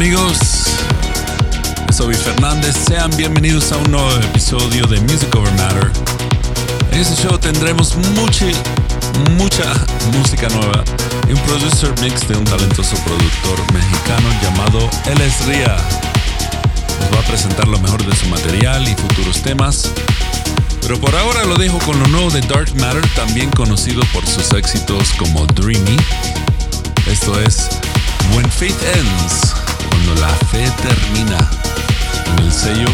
Amigos, soy Fernández, sean bienvenidos a un nuevo episodio de Music Over Matter. En este show tendremos mucha, mucha música nueva y un producer mix de un talentoso productor mexicano llamado Eles Ria. Nos va a presentar lo mejor de su material y futuros temas. Pero por ahora lo dejo con lo nuevo de Dark Matter, también conocido por sus éxitos como Dreamy. Esto es When Fate Ends la fe termina en el sello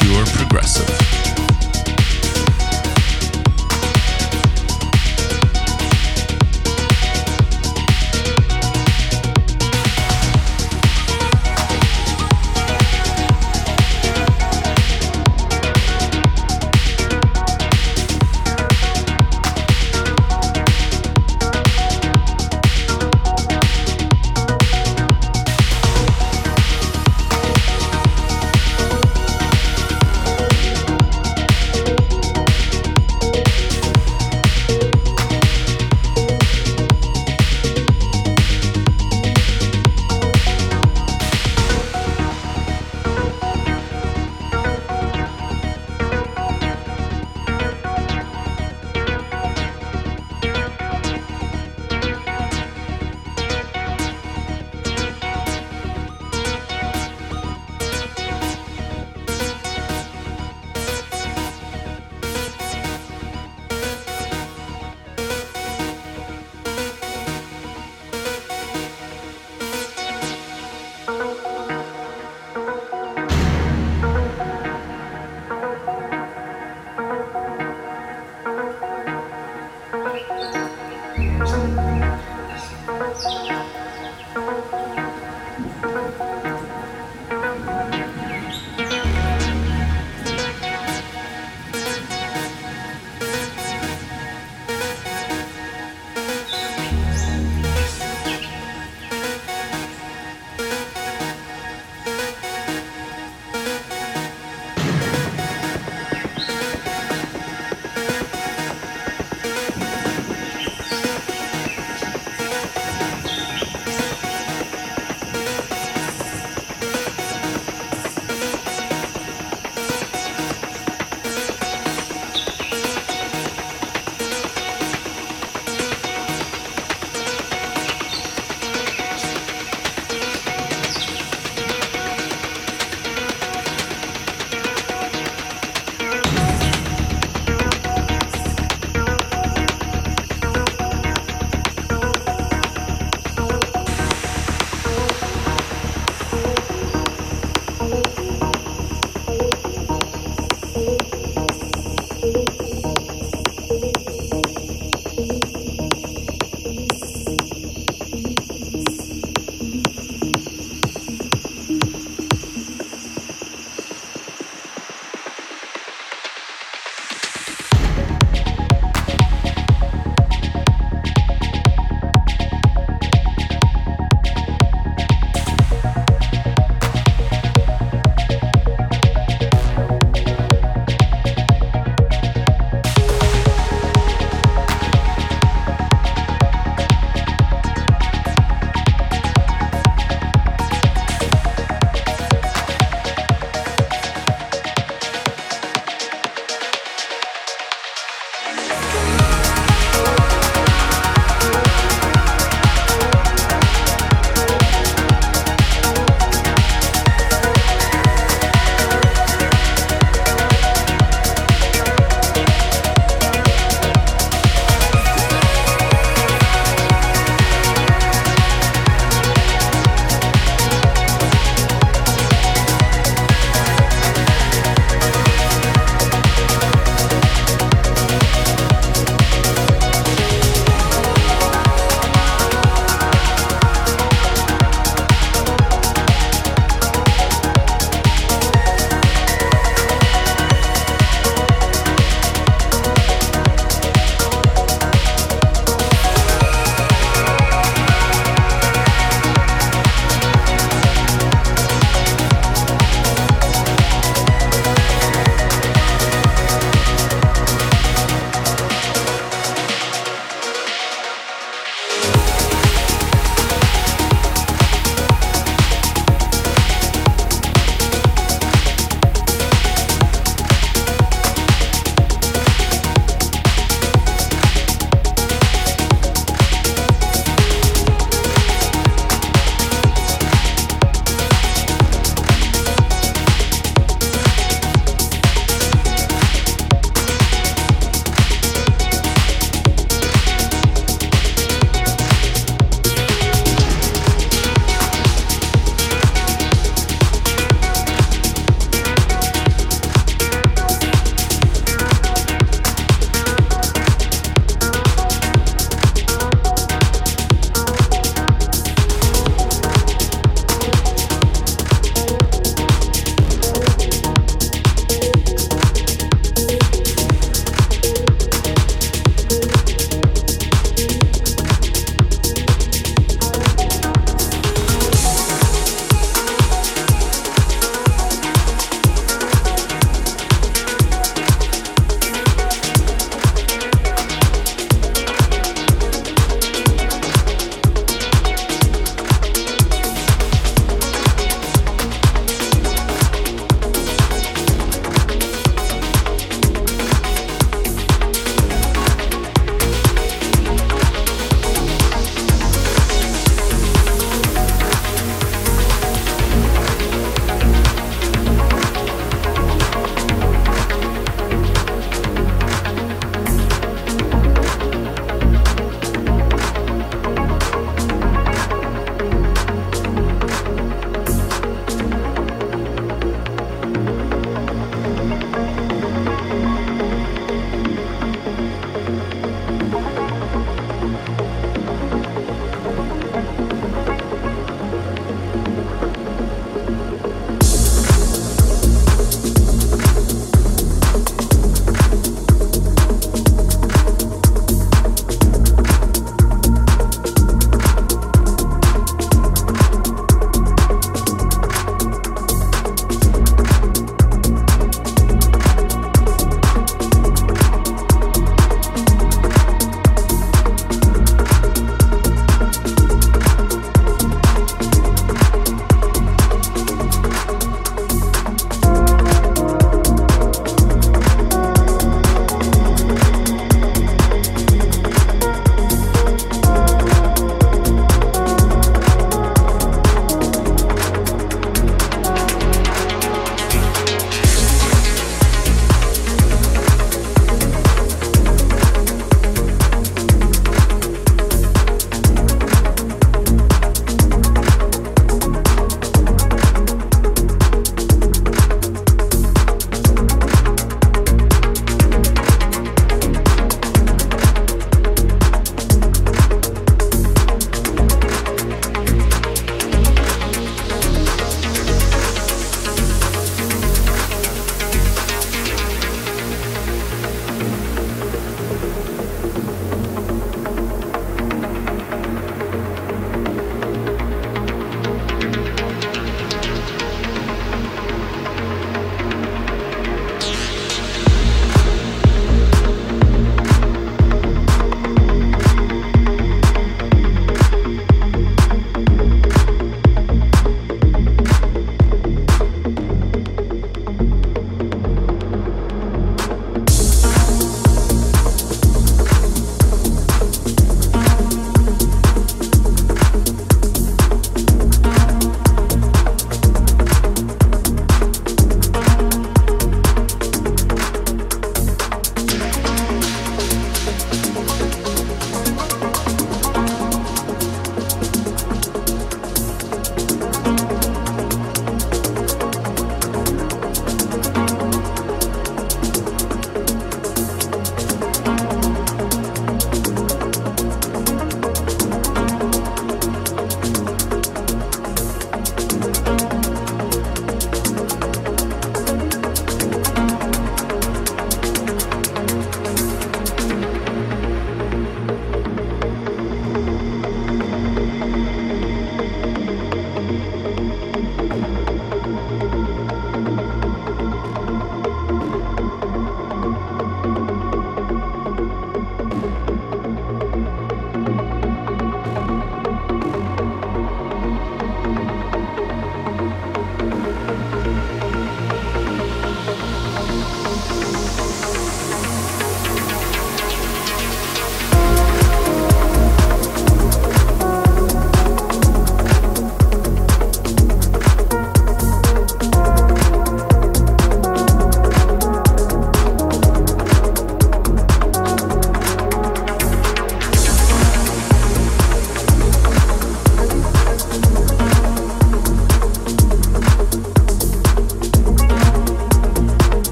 Pure Progressive.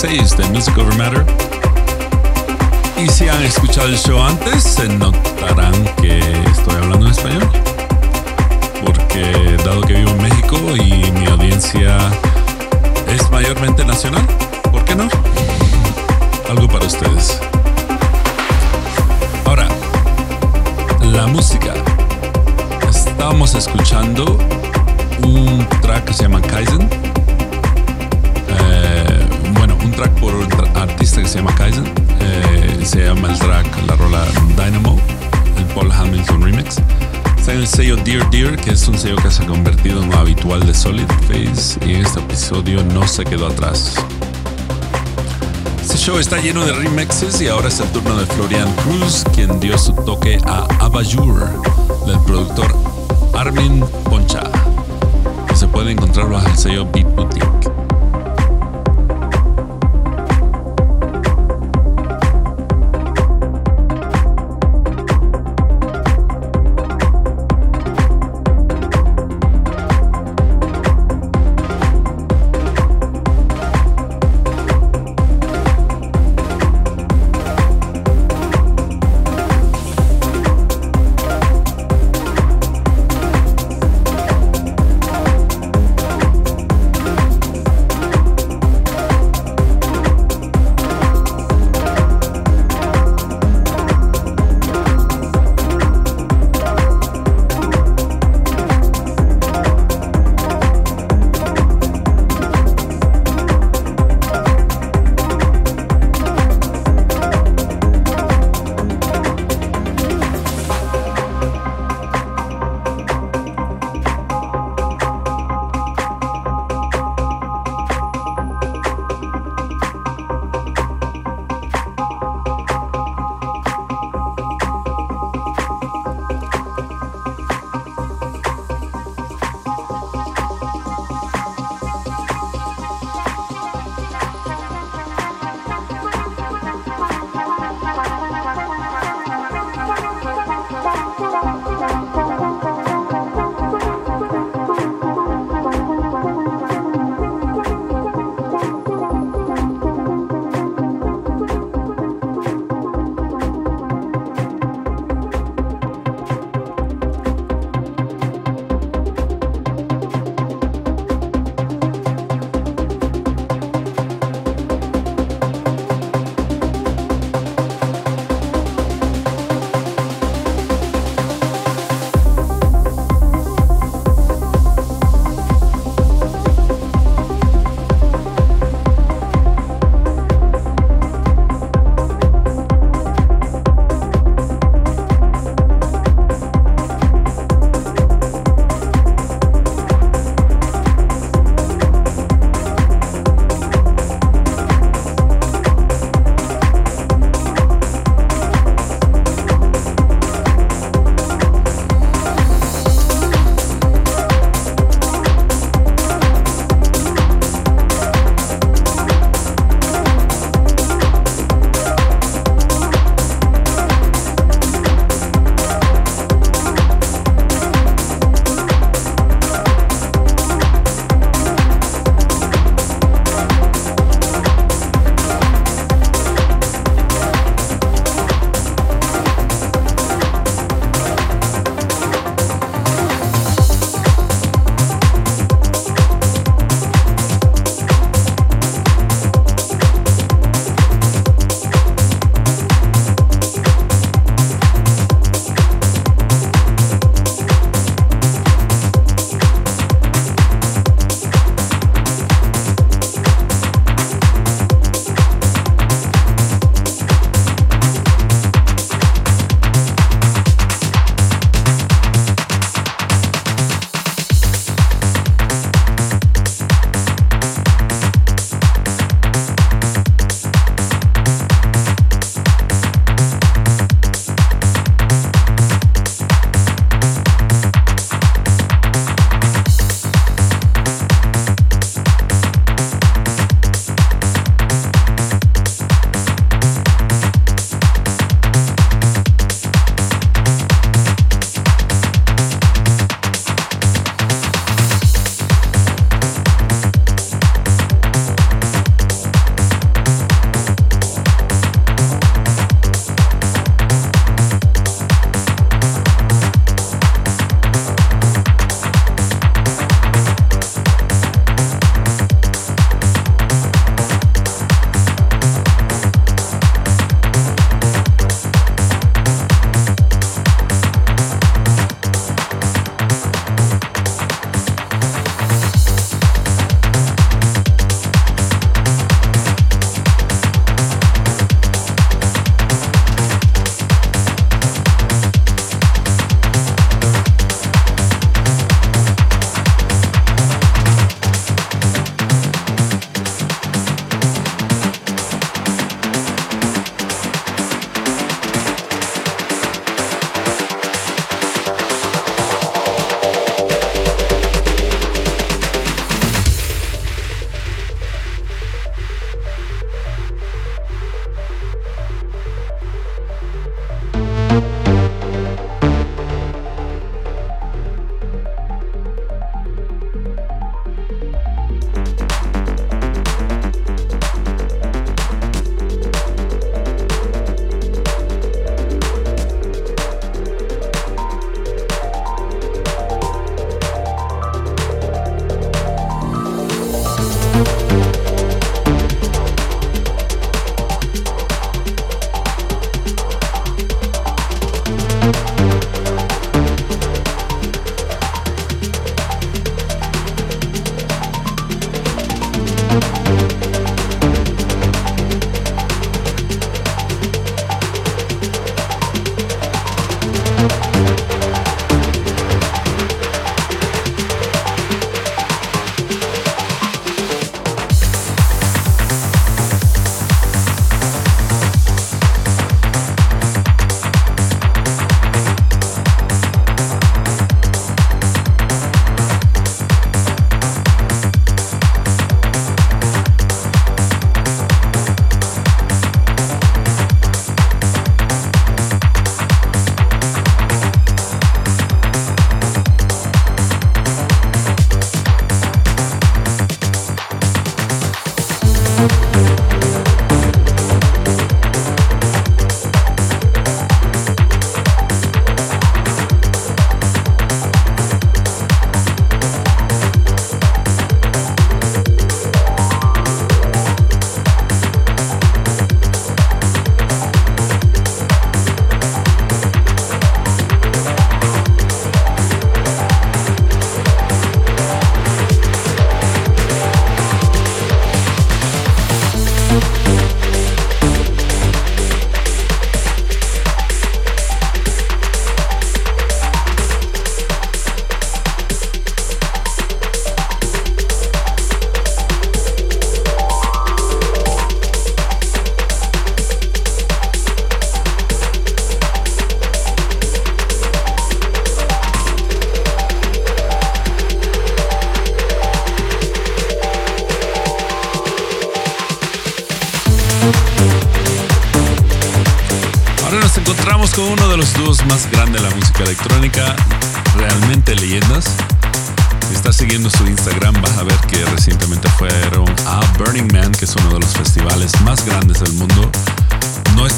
6 de Music Over Matter. Y si han escuchado el show antes, se notarán que estoy hablando en español. Porque dado que vivo en México y mi audiencia es mayormente nacional, ¿por qué no? Algo para ustedes. Ahora, la música. Estábamos escuchando un track que se llama Kaizen un track por un artista que se llama Kaizen. Eh, se llama el track, la rola Dynamo, el Paul Hamilton remix. Está en el sello Dear Dear, que es un sello que se ha convertido en un habitual de Solid Phase y en este episodio no se quedó atrás. Este show está lleno de remixes y ahora es el turno de Florian Cruz, quien dio su toque a Abajur del productor Armin Poncha, se puede encontrar bajo el sello Beat Boutique.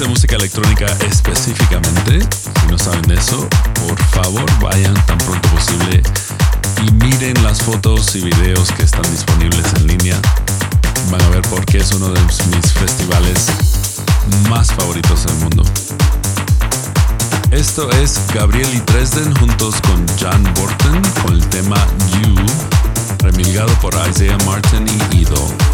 De música electrónica específicamente, si no saben eso, por favor vayan tan pronto posible y miren las fotos y videos que están disponibles en línea. Van a ver por qué es uno de mis festivales más favoritos del mundo. Esto es Gabriel y Dresden juntos con John Borton con el tema You, remilgado por Isaiah Martin y Ido.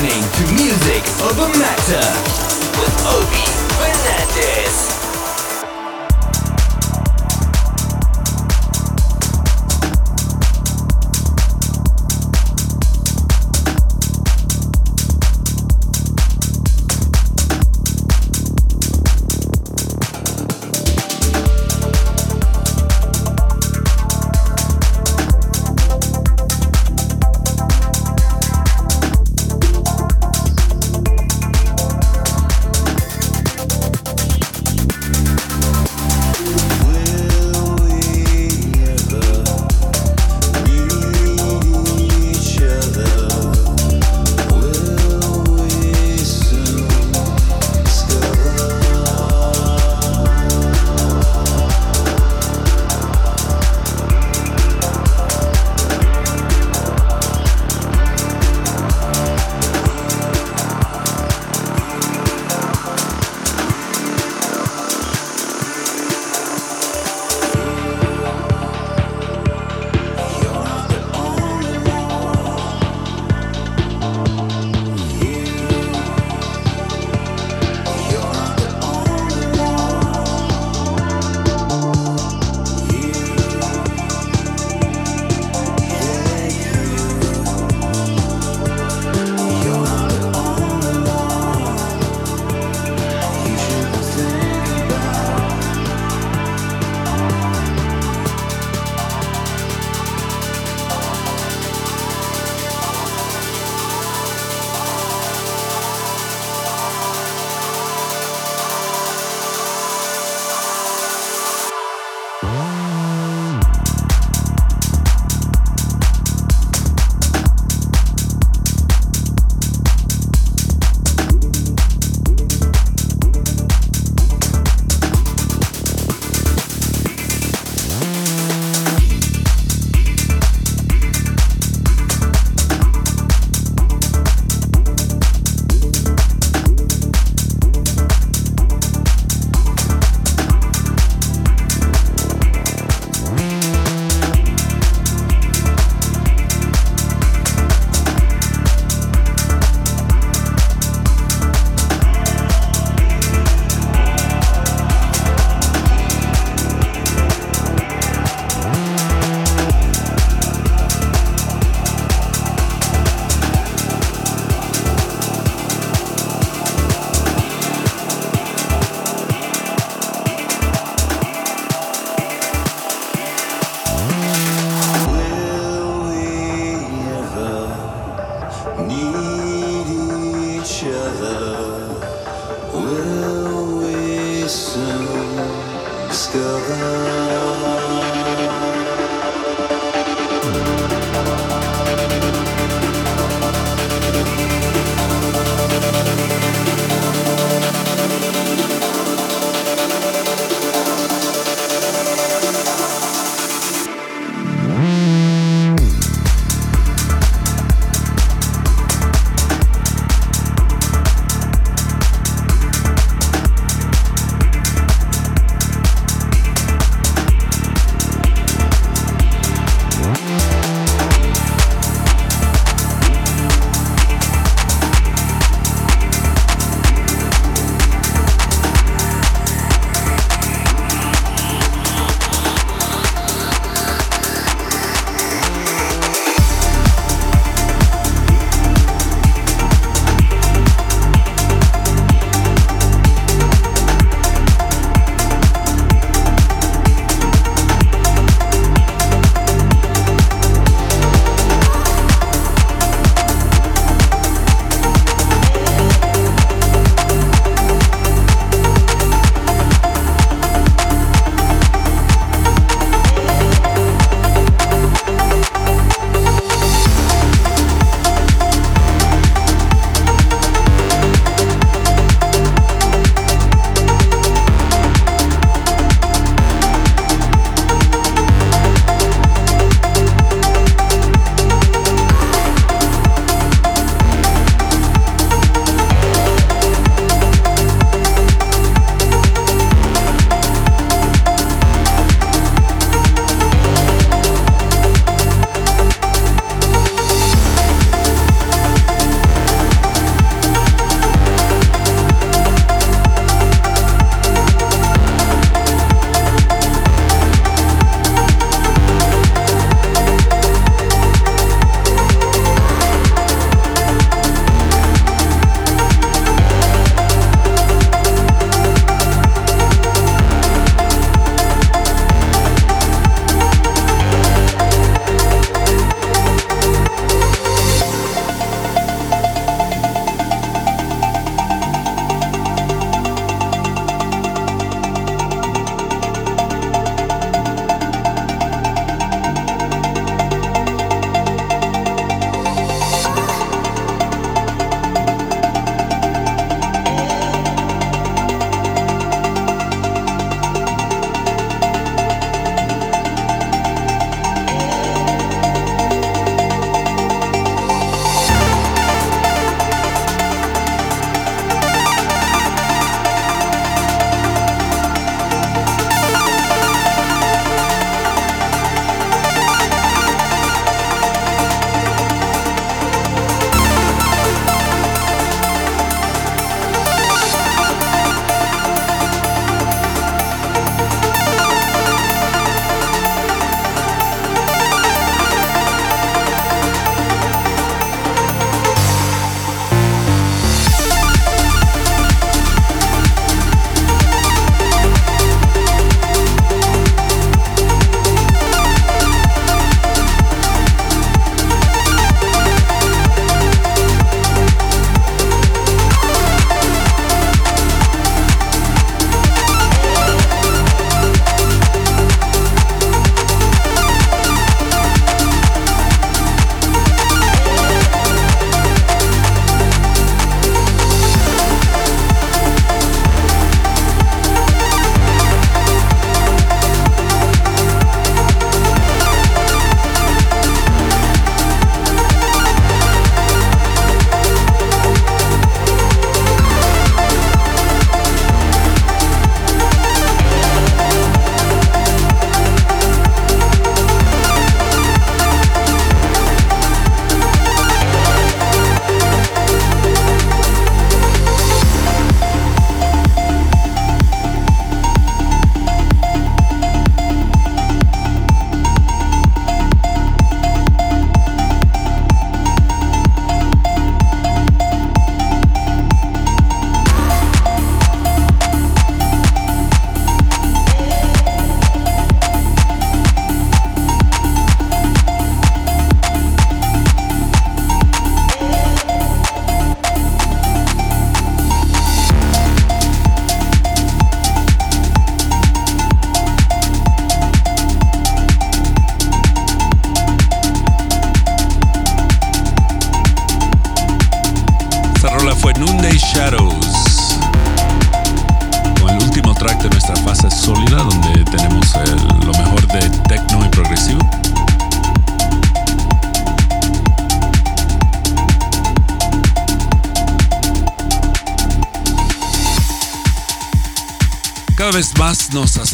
Listening to Music of a Matter with Obi Fernandez.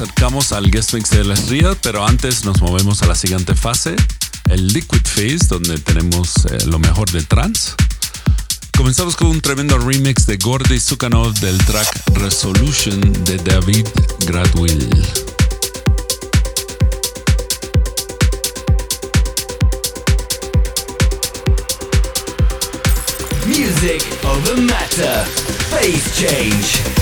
Acercamos al guest mix de las Real, pero antes nos movemos a la siguiente fase, el Liquid Phase, donde tenemos eh, lo mejor de trance. Comenzamos con un tremendo remix de Gordy Sukhanov del track Resolution de David Gradwill. Music over matter. Phase change.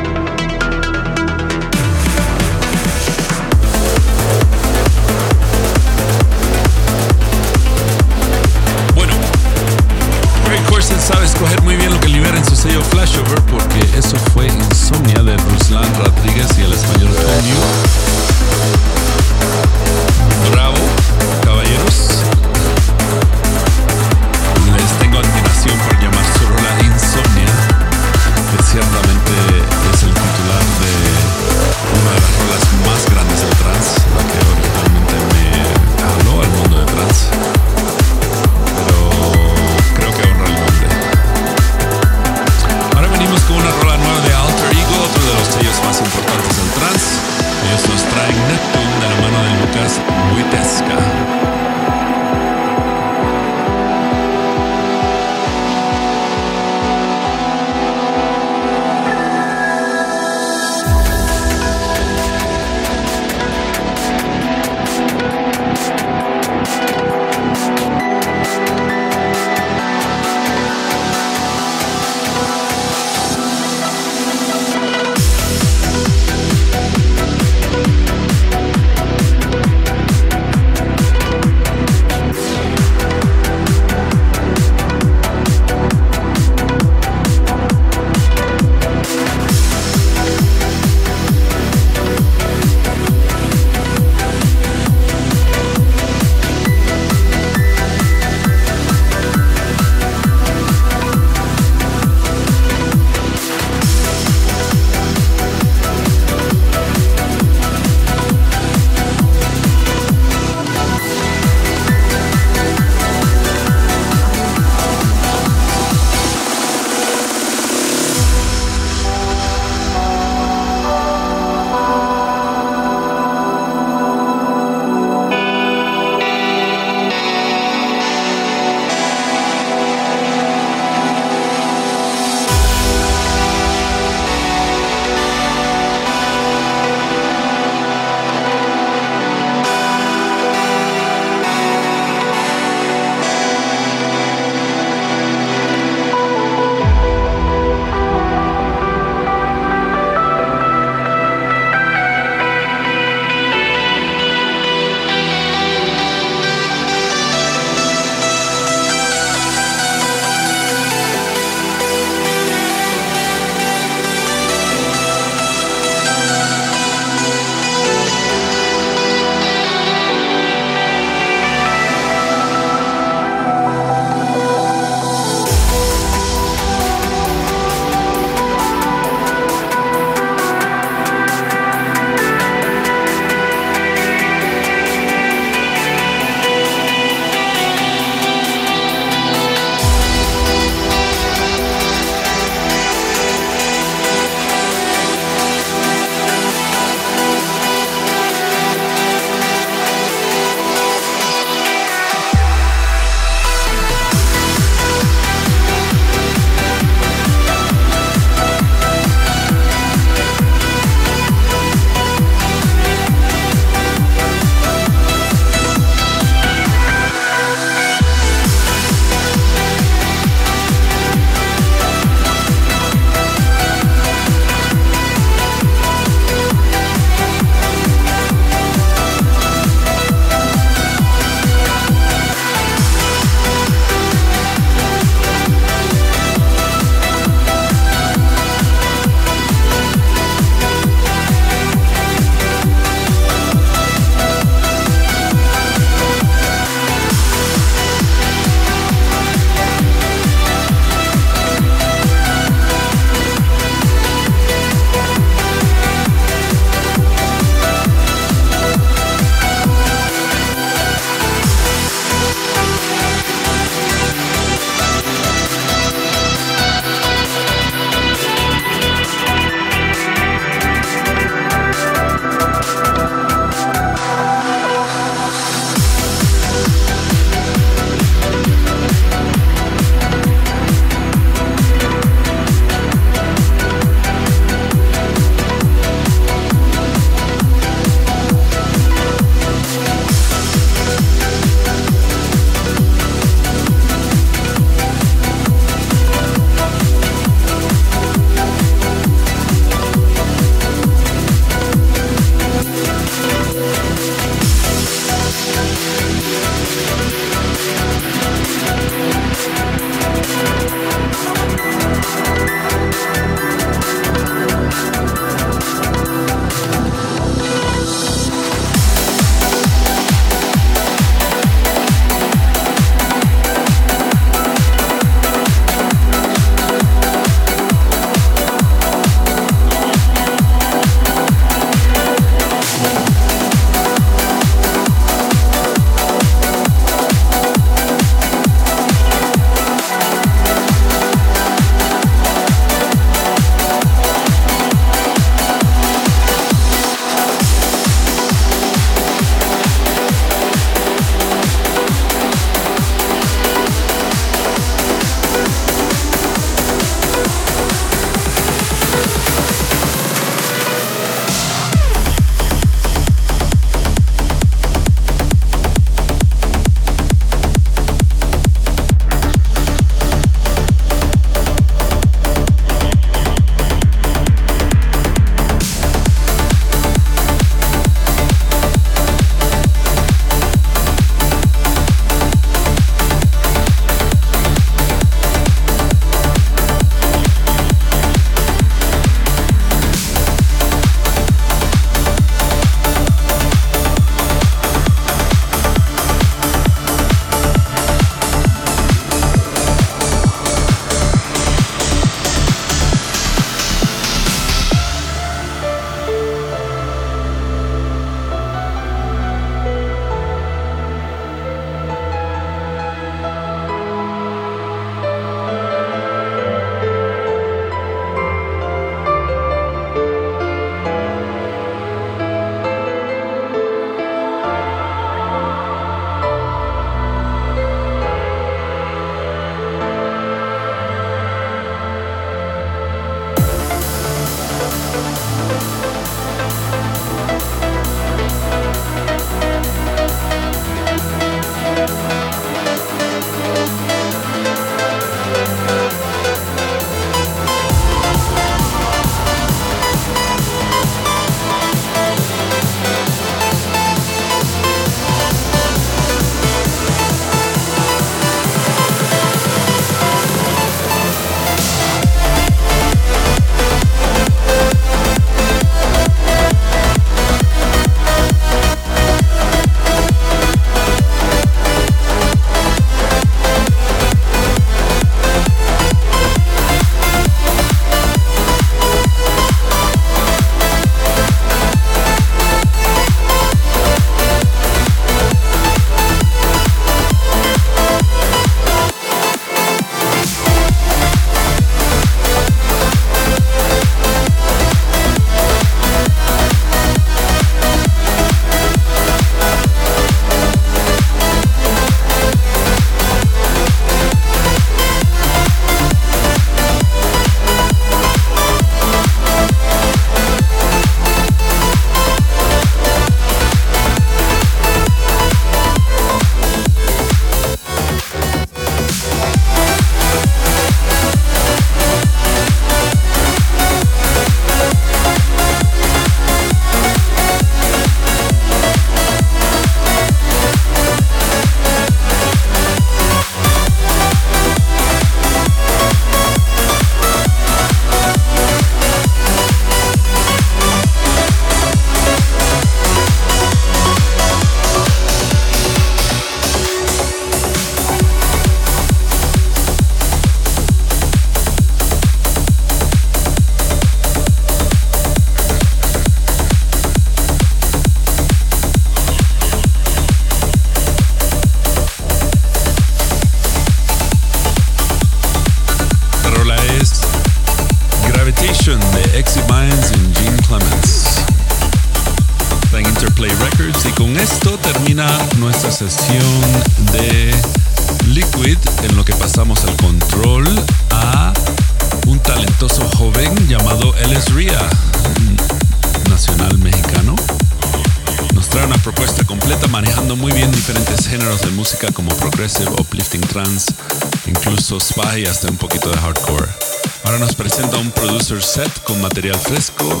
material fresco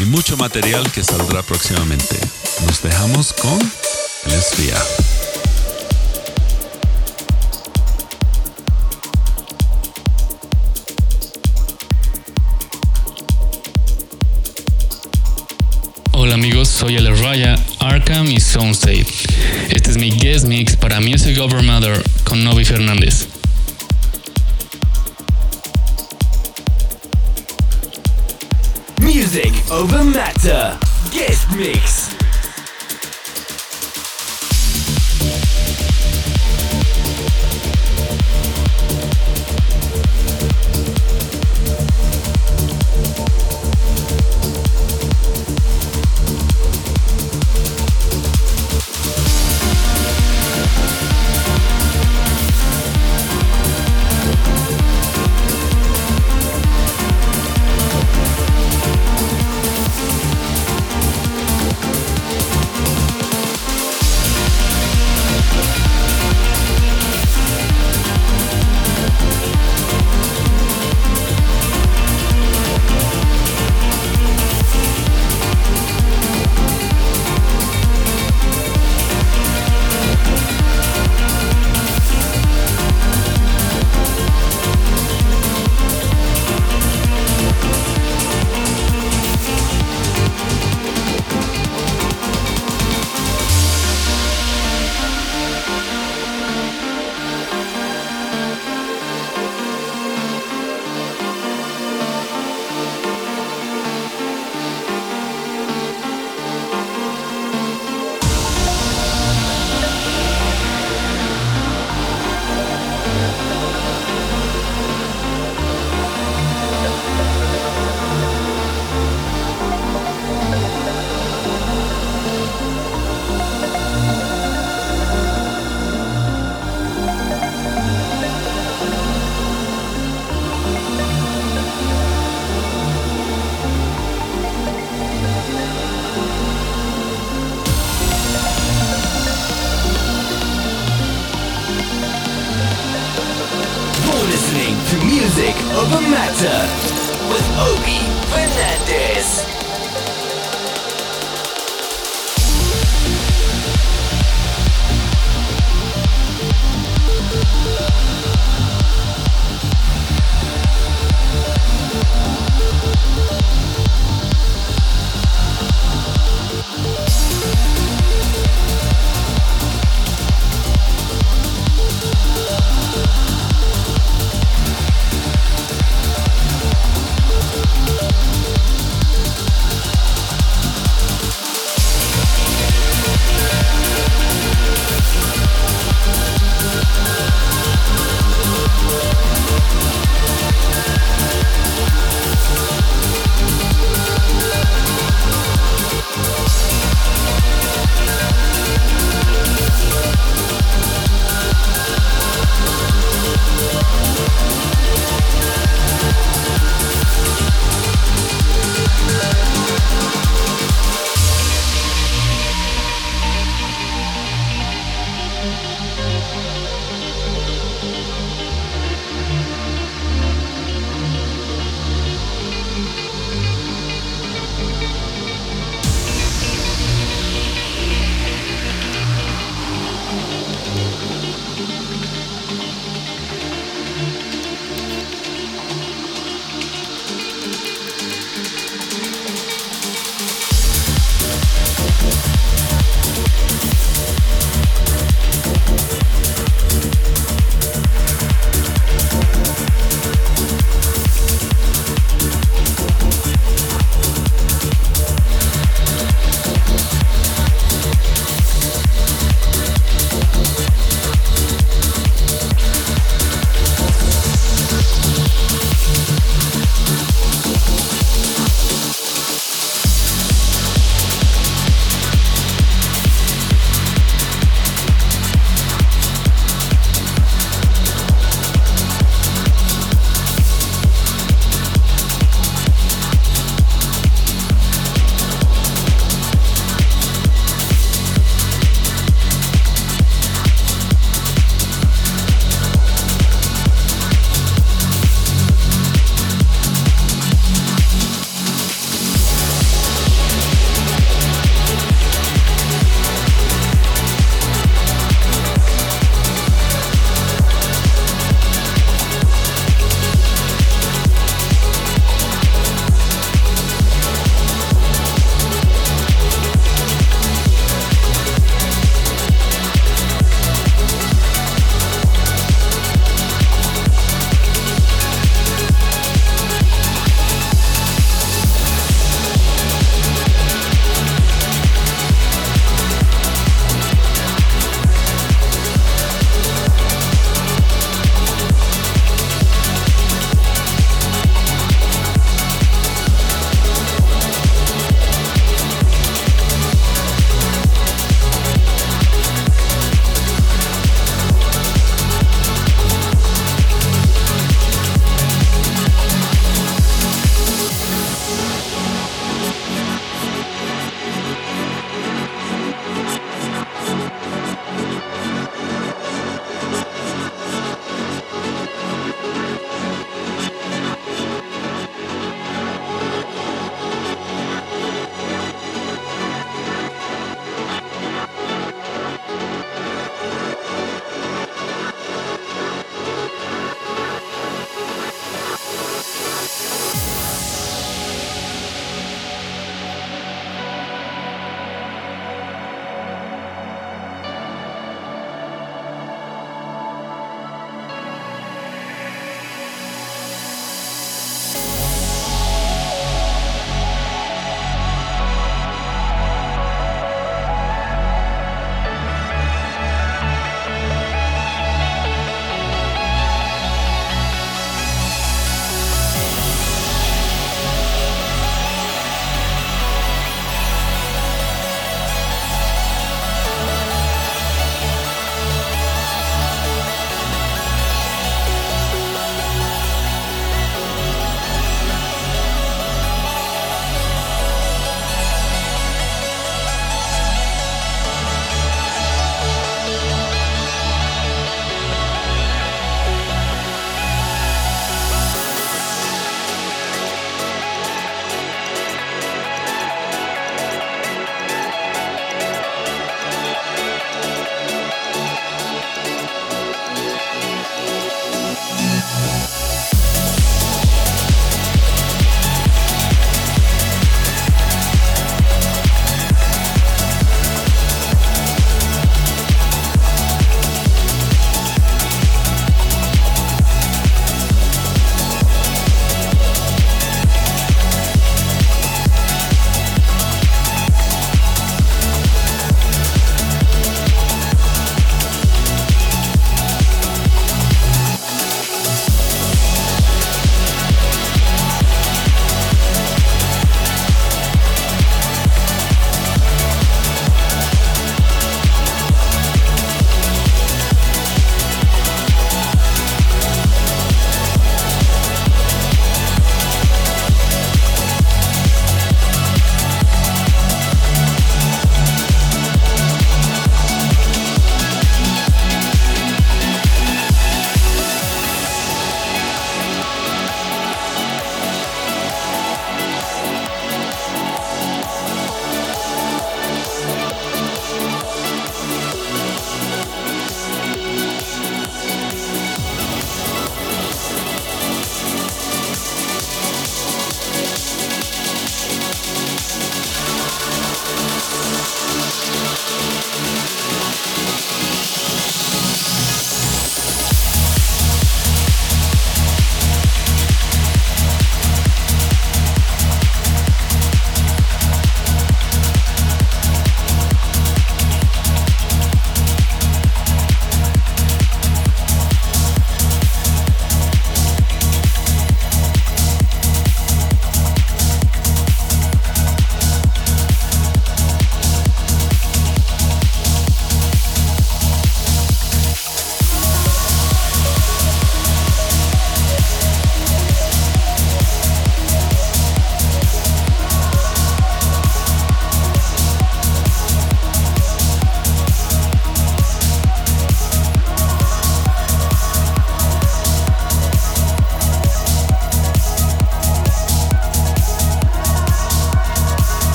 y mucho material que saldrá próximamente. Nos dejamos con el esfía.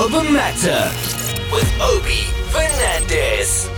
Over Matter with Obi Fernandez.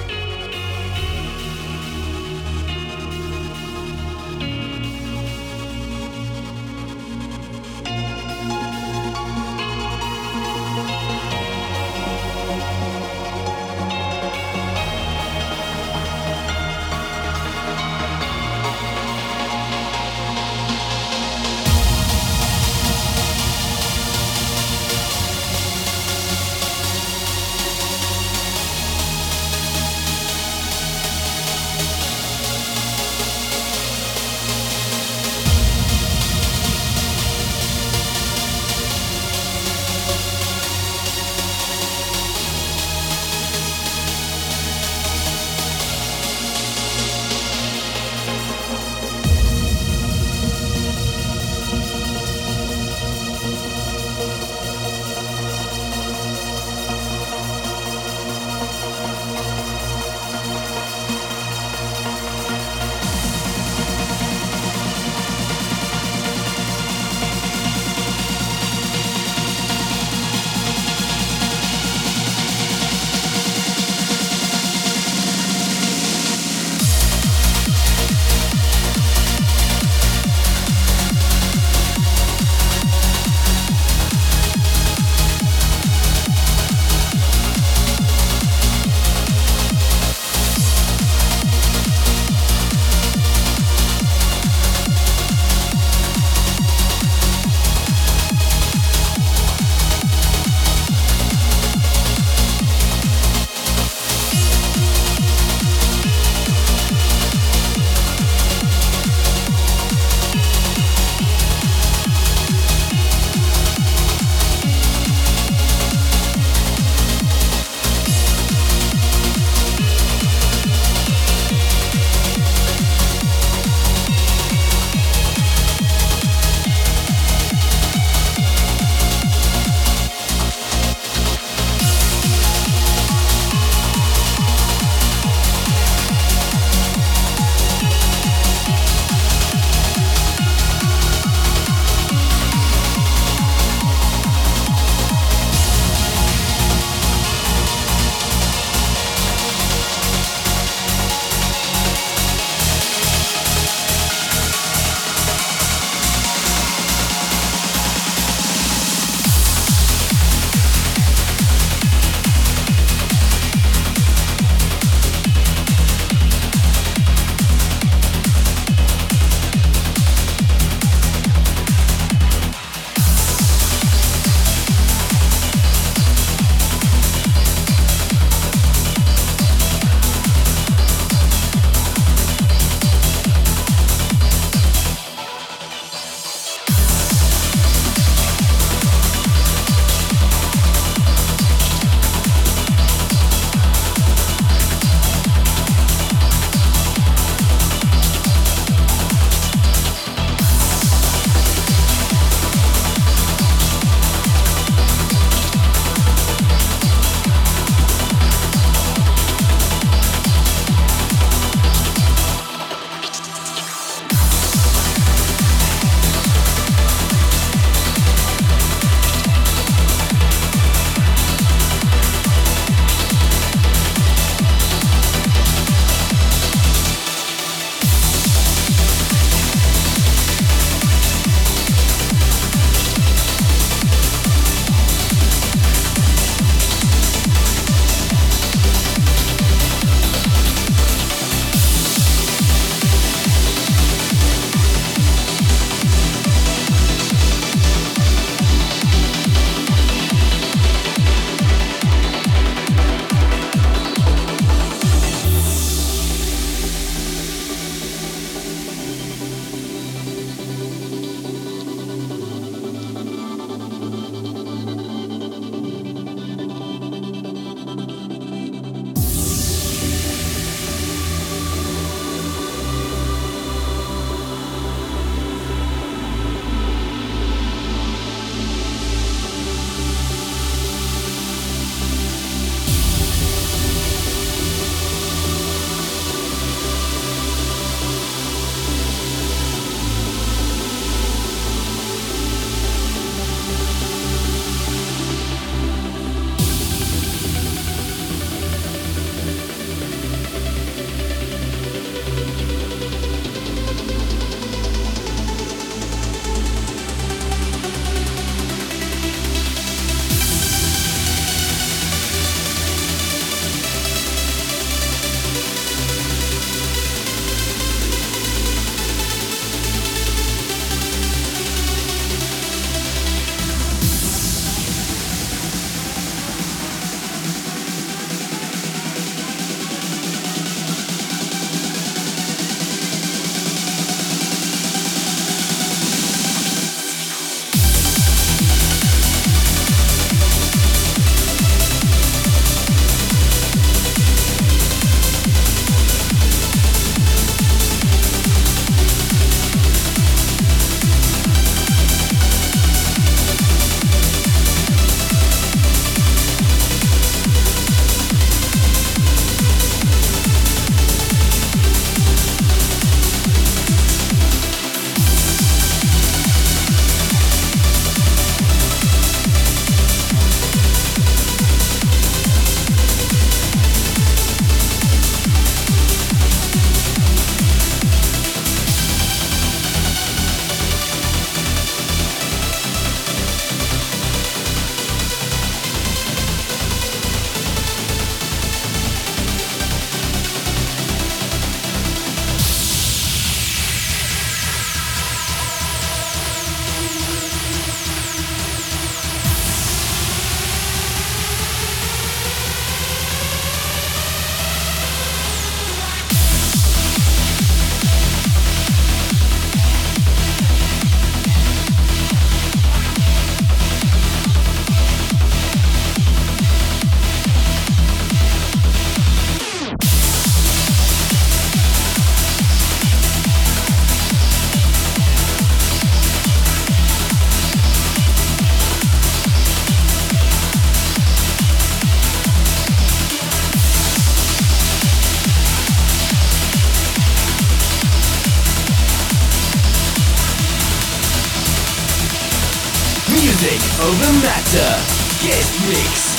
Over matter. Guest mix.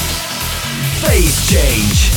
Phase change.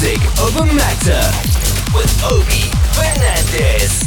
music a matter with Obi Fernandez.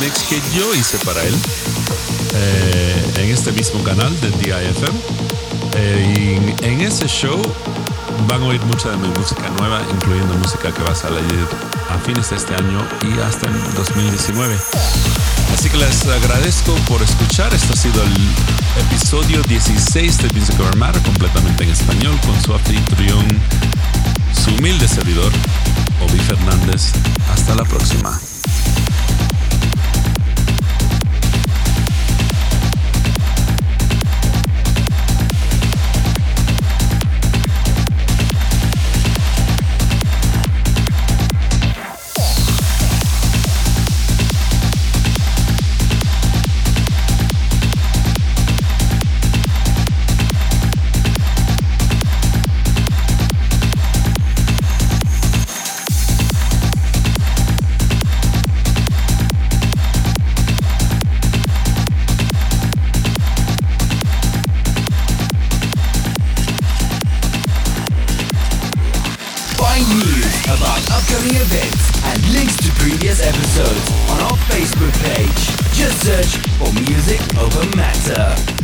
Mix que yo hice para él eh, en este mismo canal de DIFM. Eh, y en ese show van a oír mucha de mi música nueva, incluyendo música que va a salir a fines de este año y hasta en 2019. Así que les agradezco por escuchar. Esto ha sido el episodio 16 de Music Over completamente en español, con su anfitrión, su humilde servidor, Obi Fernández. Hasta la próxima. episodes on our Facebook page. Just search for Music Over Matter.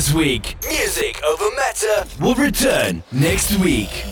This week. Music over matter will return next week.